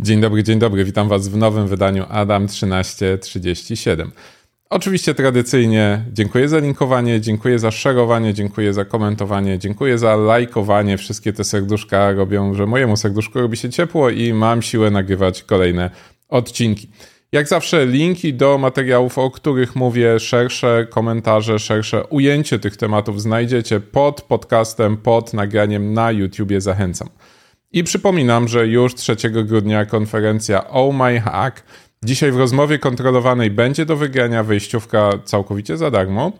Dzień dobry, dzień dobry. Witam Was w nowym wydaniu Adam 1337. Oczywiście tradycyjnie dziękuję za linkowanie, dziękuję za szerowanie, dziękuję za komentowanie, dziękuję za lajkowanie. Wszystkie te serduszka robią, że mojemu serduszku robi się ciepło i mam siłę nagrywać kolejne odcinki. Jak zawsze linki do materiałów, o których mówię, szersze komentarze, szersze ujęcie tych tematów znajdziecie pod podcastem, pod nagraniem na YouTubie. Zachęcam. I przypominam, że już 3 grudnia konferencja Oh My Hack. Dzisiaj w rozmowie kontrolowanej będzie do wygrania wejściówka całkowicie za darmo.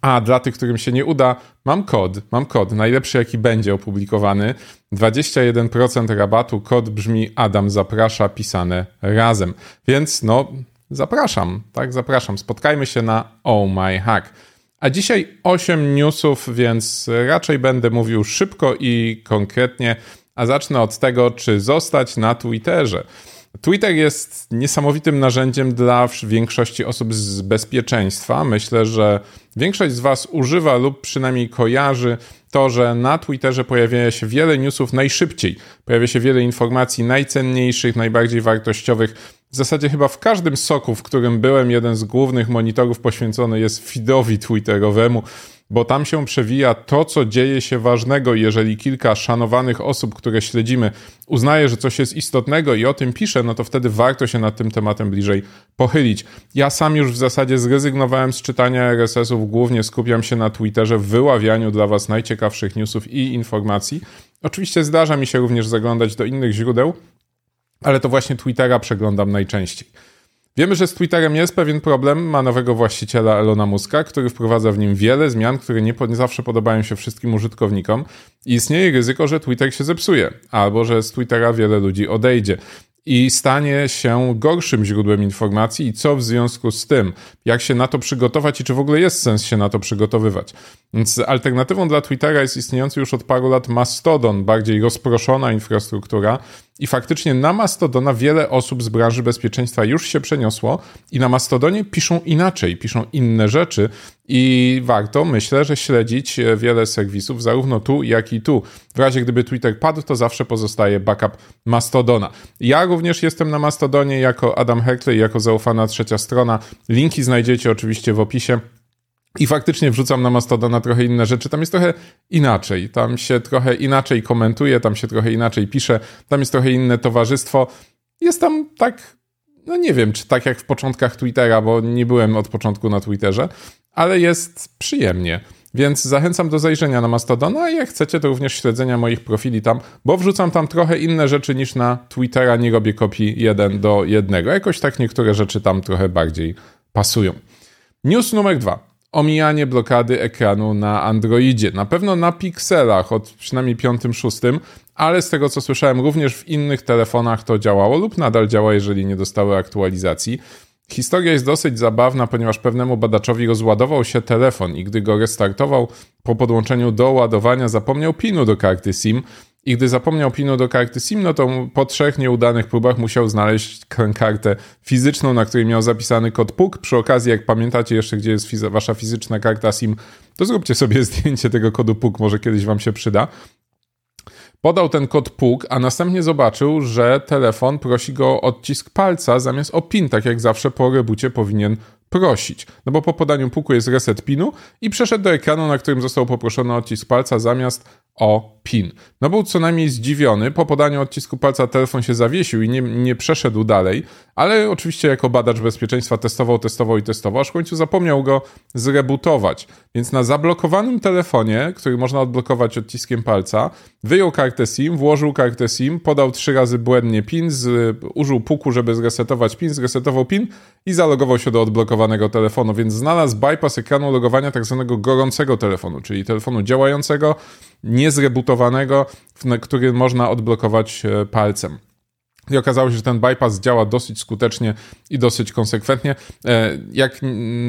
A dla tych, którym się nie uda, mam kod. Mam kod, najlepszy jaki będzie opublikowany. 21% rabatu. Kod brzmi Adam zaprasza, pisane razem. Więc no, zapraszam, tak, zapraszam. Spotkajmy się na Oh My Hack. A dzisiaj 8 newsów, więc raczej będę mówił szybko i konkretnie. A zacznę od tego, czy zostać na Twitterze. Twitter jest niesamowitym narzędziem dla większości osób z bezpieczeństwa. Myślę, że większość z Was używa lub przynajmniej kojarzy to, że na Twitterze pojawia się wiele newsów najszybciej. Pojawia się wiele informacji najcenniejszych, najbardziej wartościowych. W zasadzie chyba w każdym soku, w którym byłem, jeden z głównych monitorów poświęcony jest feedowi twitterowemu bo tam się przewija to, co dzieje się ważnego. Jeżeli kilka szanowanych osób, które śledzimy, uznaje, że coś jest istotnego i o tym pisze, no to wtedy warto się nad tym tematem bliżej pochylić. Ja sam już w zasadzie zrezygnowałem z czytania RSS-ów, głównie skupiam się na Twitterze w wyławianiu dla Was najciekawszych newsów i informacji. Oczywiście zdarza mi się również zaglądać do innych źródeł, ale to właśnie Twittera przeglądam najczęściej. Wiemy, że z Twitterem jest pewien problem. Ma nowego właściciela Elona Muska, który wprowadza w nim wiele zmian, które nie, nie zawsze podobają się wszystkim użytkownikom. I istnieje ryzyko, że Twitter się zepsuje, albo że z Twittera wiele ludzi odejdzie i stanie się gorszym źródłem informacji i co w związku z tym, jak się na to przygotować i czy w ogóle jest sens się na to przygotowywać. Więc alternatywą dla Twittera jest istniejący już od paru lat Mastodon, bardziej rozproszona infrastruktura i faktycznie na Mastodona wiele osób z branży bezpieczeństwa już się przeniosło i na Mastodonie piszą inaczej, piszą inne rzeczy i warto, myślę, że śledzić wiele serwisów, zarówno tu, jak i tu. W razie gdyby Twitter padł, to zawsze pozostaje backup Mastodona. Ja również jestem na Mastodonie jako Adam Herkley, jako zaufana trzecia strona. Linki znajdziecie oczywiście w opisie. I faktycznie wrzucam na Mastodona trochę inne rzeczy. Tam jest trochę inaczej. Tam się trochę inaczej komentuje, tam się trochę inaczej pisze, tam jest trochę inne towarzystwo. Jest tam tak, no nie wiem, czy tak jak w początkach Twittera, bo nie byłem od początku na Twitterze, ale jest przyjemnie. Więc zachęcam do zajrzenia na Mastodona, a jak chcecie, to również śledzenia moich profili tam, bo wrzucam tam trochę inne rzeczy niż na Twittera, nie robię kopii jeden do jednego. Jakoś tak niektóre rzeczy tam trochę bardziej pasują. News numer dwa omijanie blokady ekranu na Androidzie. Na pewno na pikselach od przynajmniej 5-6, ale z tego co słyszałem, również w innych telefonach to działało lub nadal działa, jeżeli nie dostały aktualizacji. Historia jest dosyć zabawna, ponieważ pewnemu badaczowi rozładował się telefon i gdy go restartował po podłączeniu do ładowania, zapomniał pinu do karty SIM i gdy zapomniał pinu do karty SIM, no to po trzech nieudanych próbach musiał znaleźć kartę fizyczną, na której miał zapisany kod PUK. Przy okazji, jak pamiętacie jeszcze, gdzie jest wasza fizyczna karta SIM, to zróbcie sobie zdjęcie tego kodu PUK, może kiedyś wam się przyda. Podał ten kod PUK, a następnie zobaczył, że telefon prosi go o odcisk palca zamiast o PIN, tak jak zawsze po rebucie powinien prosić. No bo po podaniu puku jest reset pinu i przeszedł do ekranu, na którym został poproszony o odcisk palca zamiast o PIN. No był co najmniej zdziwiony. Po podaniu odcisku palca telefon się zawiesił i nie, nie przeszedł dalej, ale oczywiście jako badacz bezpieczeństwa testował, testował i testował, aż w końcu zapomniał go zrebootować. Więc na zablokowanym telefonie, który można odblokować odciskiem palca, wyjął kartę SIM, włożył kartę SIM, podał trzy razy błędnie PIN, z, użył puku, żeby zresetować PIN, zresetował PIN i zalogował się do odblokowanego telefonu, więc znalazł bypass ekranu logowania tak zwanego gorącego telefonu, czyli telefonu działającego, niezrebootowanego, który można odblokować e, palcem. I okazało się, że ten bypass działa dosyć skutecznie i dosyć konsekwentnie. E, jak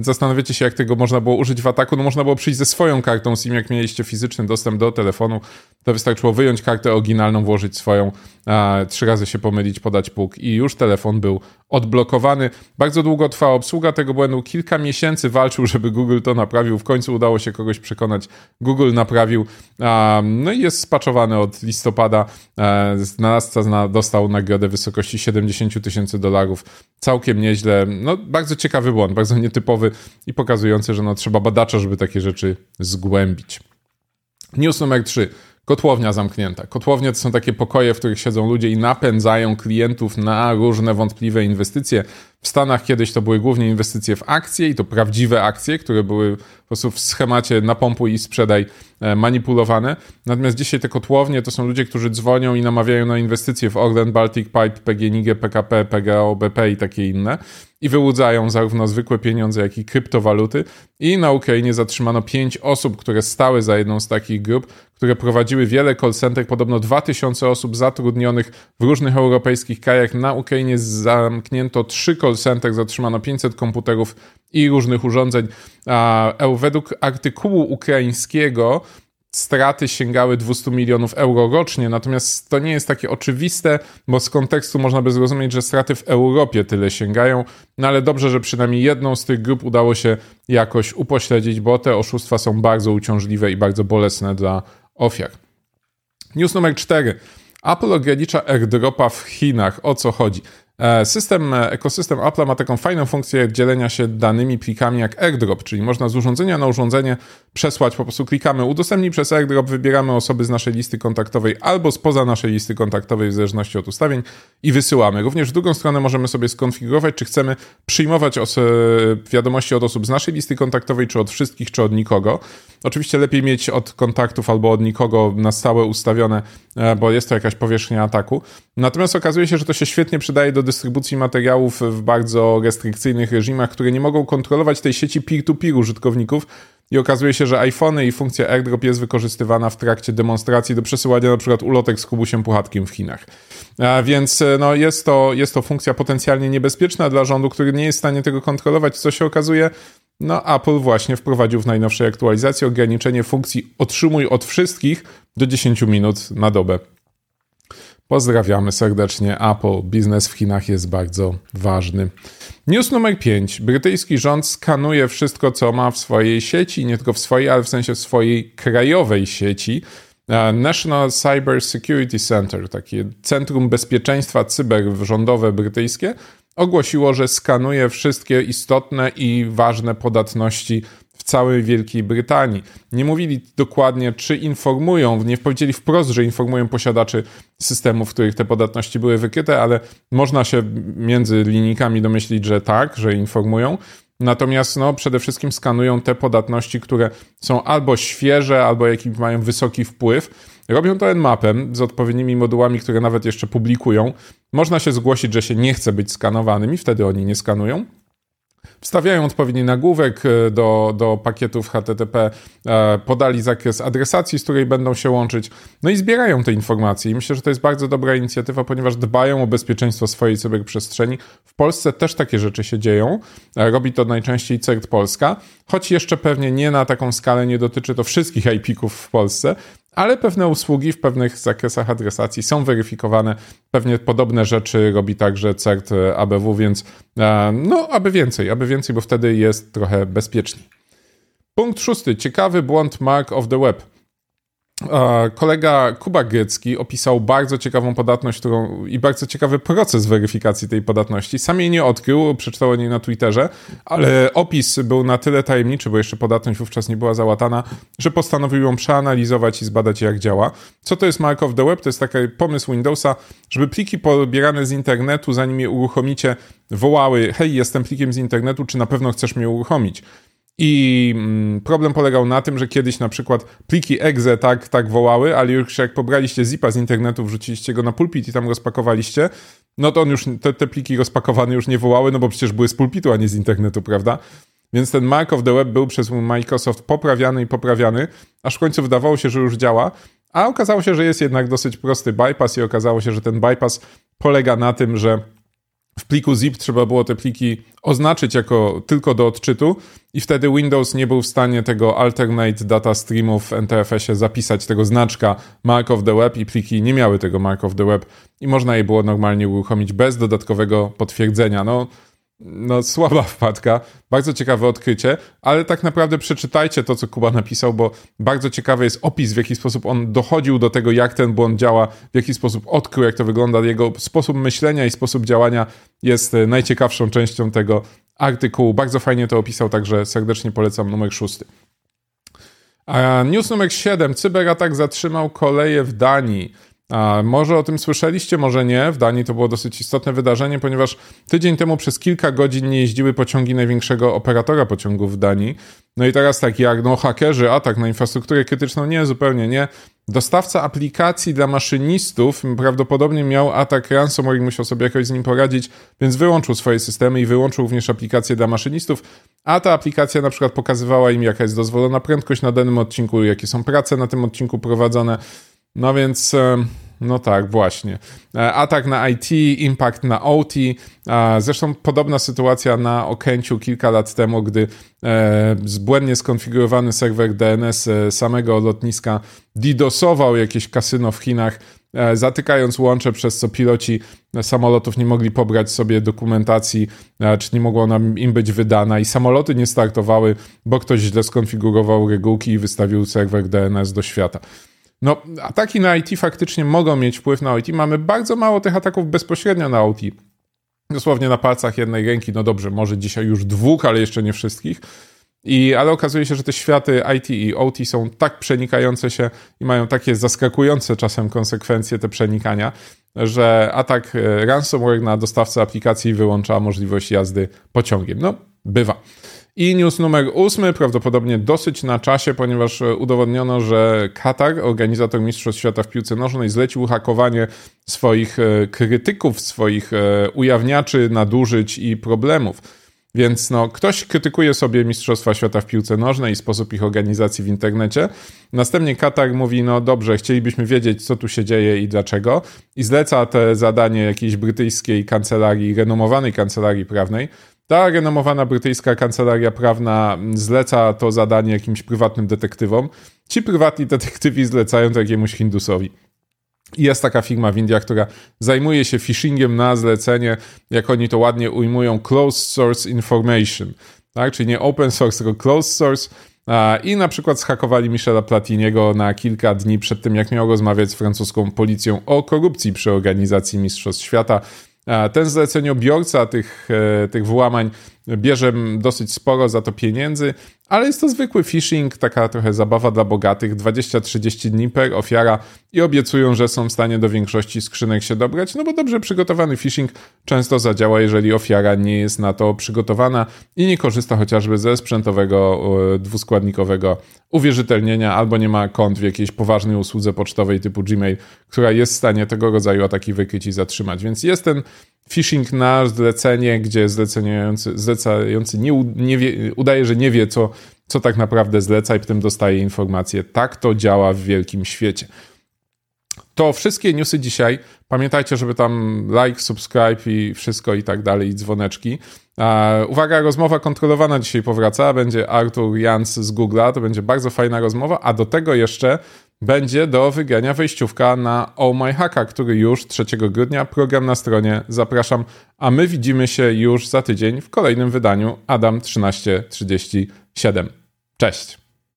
zastanawiacie się, jak tego można było użyć w ataku, no można było przyjść ze swoją kartą SIM, jak mieliście fizyczny dostęp do telefonu, to wystarczyło wyjąć kartę oryginalną, włożyć swoją, trzy razy się pomylić, podać puk i już telefon był odblokowany. Bardzo długo trwała obsługa tego błędu, kilka miesięcy walczył, żeby Google to naprawił. W końcu udało się kogoś przekonać. Google naprawił, no i jest spaczowany od listopada. Znalazca dostał nagrodę w wysokości 70 tysięcy dolarów. Całkiem nieźle. No, bardzo ciekawy błąd, bardzo nietypowy i pokazujący, że no, trzeba badacza, żeby takie rzeczy zgłębić. News numer 3. Kotłownia zamknięta. Kotłownie to są takie pokoje, w których siedzą ludzie i napędzają klientów na różne wątpliwe inwestycje. W Stanach kiedyś to były głównie inwestycje w akcje i to prawdziwe akcje, które były po prostu w schemacie napompuj i sprzedaj e, manipulowane. Natomiast dzisiaj te kotłownie to są ludzie, którzy dzwonią i namawiają na inwestycje w Orlen, Baltic Pipe, PGNiG, PKP, PGO, BP i takie inne i wyłudzają zarówno zwykłe pieniądze, jak i kryptowaluty. I na Ukrainie zatrzymano pięć osób, które stały za jedną z takich grup, które prowadziły wiele call center. Podobno 2000 osób zatrudnionych w różnych europejskich krajach. Na Ukrainie zamknięto trzy center, zatrzymano 500 komputerów i różnych urządzeń. A według artykułu ukraińskiego straty sięgały 200 milionów euro rocznie, natomiast to nie jest takie oczywiste, bo z kontekstu można by zrozumieć, że straty w Europie tyle sięgają, no ale dobrze, że przynajmniej jedną z tych grup udało się jakoś upośledzić, bo te oszustwa są bardzo uciążliwe i bardzo bolesne dla ofiar. News numer 4. Apple ogranicza airdropa w Chinach. O co chodzi? E, system, e, ekosystem Apple ma taką fajną funkcję dzielenia się danymi plikami jak AirDrop, czyli można z urządzenia na urządzenie przesłać, po prostu klikamy udostępnij przez AirDrop, wybieramy osoby z naszej listy kontaktowej albo spoza naszej listy kontaktowej w zależności od ustawień i wysyłamy. Również w drugą stronę możemy sobie skonfigurować, czy chcemy przyjmować wiadomości od osób z naszej listy kontaktowej, czy od wszystkich, czy od nikogo. Oczywiście lepiej mieć od kontaktów albo od nikogo na stałe ustawione, e, bo jest to jakaś powierzchnia ataku. Natomiast okazuje się, że to się świetnie przydaje do dystrybucji materiałów w bardzo restrykcyjnych reżimach, które nie mogą kontrolować tej sieci peer-to-peer użytkowników. I okazuje się, że iPhony i funkcja AirDrop jest wykorzystywana w trakcie demonstracji do przesyłania na przykład ulotek z Kubusiem Puchatkiem w Chinach. A więc e, no, jest, to, jest to funkcja potencjalnie niebezpieczna dla rządu, który nie jest w stanie tego kontrolować, co się okazuje. No, Apple właśnie wprowadził w najnowszej aktualizacji ograniczenie funkcji otrzymuj od wszystkich do 10 minut na dobę. Pozdrawiamy serdecznie Apple. Biznes w Chinach jest bardzo ważny. News numer 5. Brytyjski rząd skanuje wszystko, co ma w swojej sieci, nie tylko w swojej, ale w sensie swojej krajowej sieci. E, National Cyber Security Center, takie centrum bezpieczeństwa cyberrządowe brytyjskie, ogłosiło, że skanuje wszystkie istotne i ważne podatności całej Wielkiej Brytanii. Nie mówili dokładnie, czy informują, nie powiedzieli wprost, że informują posiadaczy systemów, w których te podatności były wykryte, ale można się między linijkami domyślić, że tak, że informują. Natomiast no, przede wszystkim skanują te podatności, które są albo świeże, albo jakie mają wysoki wpływ. Robią to Nmapem z odpowiednimi modułami, które nawet jeszcze publikują. Można się zgłosić, że się nie chce być skanowanym i wtedy oni nie skanują. Wstawiają odpowiedni nagłówek e, do, do pakietów HTTP, e, podali zakres adresacji, z której będą się łączyć, no i zbierają te informacje. I myślę, że to jest bardzo dobra inicjatywa, ponieważ dbają o bezpieczeństwo swojej cyberprzestrzeni. W Polsce też takie rzeczy się dzieją. E, robi to najczęściej CERT Polska, choć jeszcze pewnie nie na taką skalę, nie dotyczy to wszystkich IP-ków w Polsce, ale pewne usługi w pewnych zakresach adresacji są weryfikowane. Pewnie podobne rzeczy robi także CERT ABW, więc e, no, aby więcej, aby więcej, bo wtedy jest trochę bezpieczniej. Punkt szósty. Ciekawy błąd Mark of the Web. Kolega Kuba Grycki opisał bardzo ciekawą podatność którą, i bardzo ciekawy proces weryfikacji tej podatności. Sam jej nie odkrył, przeczytał o niej na Twitterze, ale opis był na tyle tajemniczy, bo jeszcze podatność wówczas nie była załatana, że postanowił ją przeanalizować i zbadać, jak działa. Co to jest Mark of the Web? To jest taki pomysł Windowsa, żeby pliki pobierane z internetu, zanim je uruchomicie, wołały: Hej, jestem plikiem z internetu, czy na pewno chcesz mnie uruchomić? I mm, problem polegał na tym, że kiedyś na przykład pliki exe tak, tak wołały, ale już jak pobraliście zipa z internetu, wrzuciliście go na pulpit i tam rozpakowaliście, no to on już, te, te pliki rozpakowane już nie wołały, no bo przecież były z pulpitu, a nie z internetu, prawda? Więc ten Mark of the Web był przez Microsoft poprawiany i poprawiany, aż w końcu wydawało się, że już działa, a okazało się, że jest jednak dosyć prosty bypass i okazało się, że ten bypass polega na tym, że w pliku zip trzeba było te pliki oznaczyć jako tylko do odczytu i wtedy Windows nie był w stanie tego alternate data streamu w NTFS-ie zapisać tego znaczka mark of the web i pliki nie miały tego mark of the web i można je było normalnie uruchomić bez dodatkowego potwierdzenia. No, no, słaba wpadka, bardzo ciekawe odkrycie, ale tak naprawdę przeczytajcie to, co Kuba napisał, bo bardzo ciekawy jest opis, w jaki sposób on dochodził do tego, jak ten błąd działa, w jaki sposób odkrył, jak to wygląda. Jego sposób myślenia i sposób działania jest e, najciekawszą częścią tego artykułu. Bardzo fajnie to opisał, także serdecznie polecam numer szósty. A news numer 7. Cyberatak zatrzymał koleje w Danii. A może o tym słyszeliście, może nie. W Danii to było dosyć istotne wydarzenie, ponieważ tydzień temu przez kilka godzin nie jeździły pociągi największego operatora pociągów w Danii. No i teraz tak jak no hakerzy, atak na infrastrukturę krytyczną, nie, zupełnie nie. Dostawca aplikacji dla maszynistów prawdopodobnie miał atak ransomware i musiał sobie jakoś z nim poradzić, więc wyłączył swoje systemy i wyłączył również aplikację dla maszynistów, a ta aplikacja na przykład pokazywała im, jaka jest dozwolona prędkość na danym odcinku, jakie są prace na tym odcinku prowadzone. No więc, e, no tak, właśnie. E, atak na IT, impact na OT. Zresztą podobna sytuacja na Okęciu kilka lat temu, gdy e, błędnie skonfigurowany serwer DNS samego lotniska DDoSował jakieś kasyno w Chinach, zatykając łącze, przez co piloci samolotów nie mogli pobrać sobie dokumentacji, czy nie mogła ona im być wydana i samoloty nie startowały, bo ktoś źle skonfigurował regułki i wystawił serwer DNS do świata. No, ataki na IT faktycznie mogą mieć wpływ na IT. Mamy bardzo mało tych ataków bezpośrednio na IT. Dosłownie na palcach jednej ręki. No dobrze, może dzisiaj już dwóch, ale jeszcze nie wszystkich. I, ale okazuje się, że te światy IT i OT są tak przenikające się i mają takie zaskakujące czasem konsekwencje, te przenikania, że atak e, ransomware na dostawcę aplikacji wyłącza możliwość jazdy pociągiem. No, bywa. I news numer ósmy, prawdopodobnie dosyć na czasie, ponieważ e, udowodniono, że Katar, organizator Mistrzostw Świata w piłce nożnej, zlecił hakowanie swoich e, krytyków, swoich e, ujawniaczy nadużyć i problemów. Więc no, ktoś krytykuje sobie Mistrzostwa Świata w piłce nożnej i sposób ich organizacji w internecie. Następnie Katar mówi, no dobrze, chcielibyśmy wiedzieć, co tu się dzieje i dlaczego. I zleca te zadanie jakiejś brytyjskiej kancelarii, renomowanej kancelarii prawnej, ta renomowana brytyjska kancelaria prawna zleca to zadanie jakimś prywatnym detektywom. Ci prywatni detektywi zlecają to jakiemuś Hindusowi. Jest taka firma w Indiach, która zajmuje się phishingiem na zlecenie, jak oni to ładnie ujmują, closed source information. Tak? Czyli nie open source, tylko closed source. I na przykład schakowali Michela Platiniego na kilka dni przed tym, jak miał rozmawiać z francuską policją o korupcji przy organizacji Mistrzostw Świata. Ten zleceniobiorca tych, e, tych włamań bierze dosyć sporo za to pieniędzy, ale jest to zwykły phishing, taka trochę zabawa dla bogatych, 20-30 dni per ofiara i obiecują, że są w stanie do większości skrzynek się dobrać, no bo dobrze przygotowany phishing często zadziała, jeżeli ofiara nie jest na to przygotowana i nie korzysta chociażby ze sprzętowego dwuskładnikowego uwierzytelnienia albo nie ma kont w jakiejś poważnej usłudze pocztowej typu Gmail, która jest w stanie tego rodzaju ataki wykryć i zatrzymać. Więc jest ten phishing na zlecenie, gdzie zleceniający, zlecający nie, nie wie, udaje, że nie wie, co, co tak naprawdę zleca i potem dostaje informację. Tak to działa w wielkim świecie. To wszystkie newsy dzisiaj. Pamiętajcie, żeby tam like, subscribe i wszystko i tak dalej, i dzwoneczki. uwaga, rozmowa kontrolowana dzisiaj powraca. Będzie Artur Jans z Google'a. To będzie bardzo fajna rozmowa, a do tego jeszcze będzie do wygrania wejściówka na Oh My Hacka, który już 3 grudnia, program na stronie, zapraszam, a my widzimy się już za tydzień w kolejnym wydaniu Adam 1337. Cześć!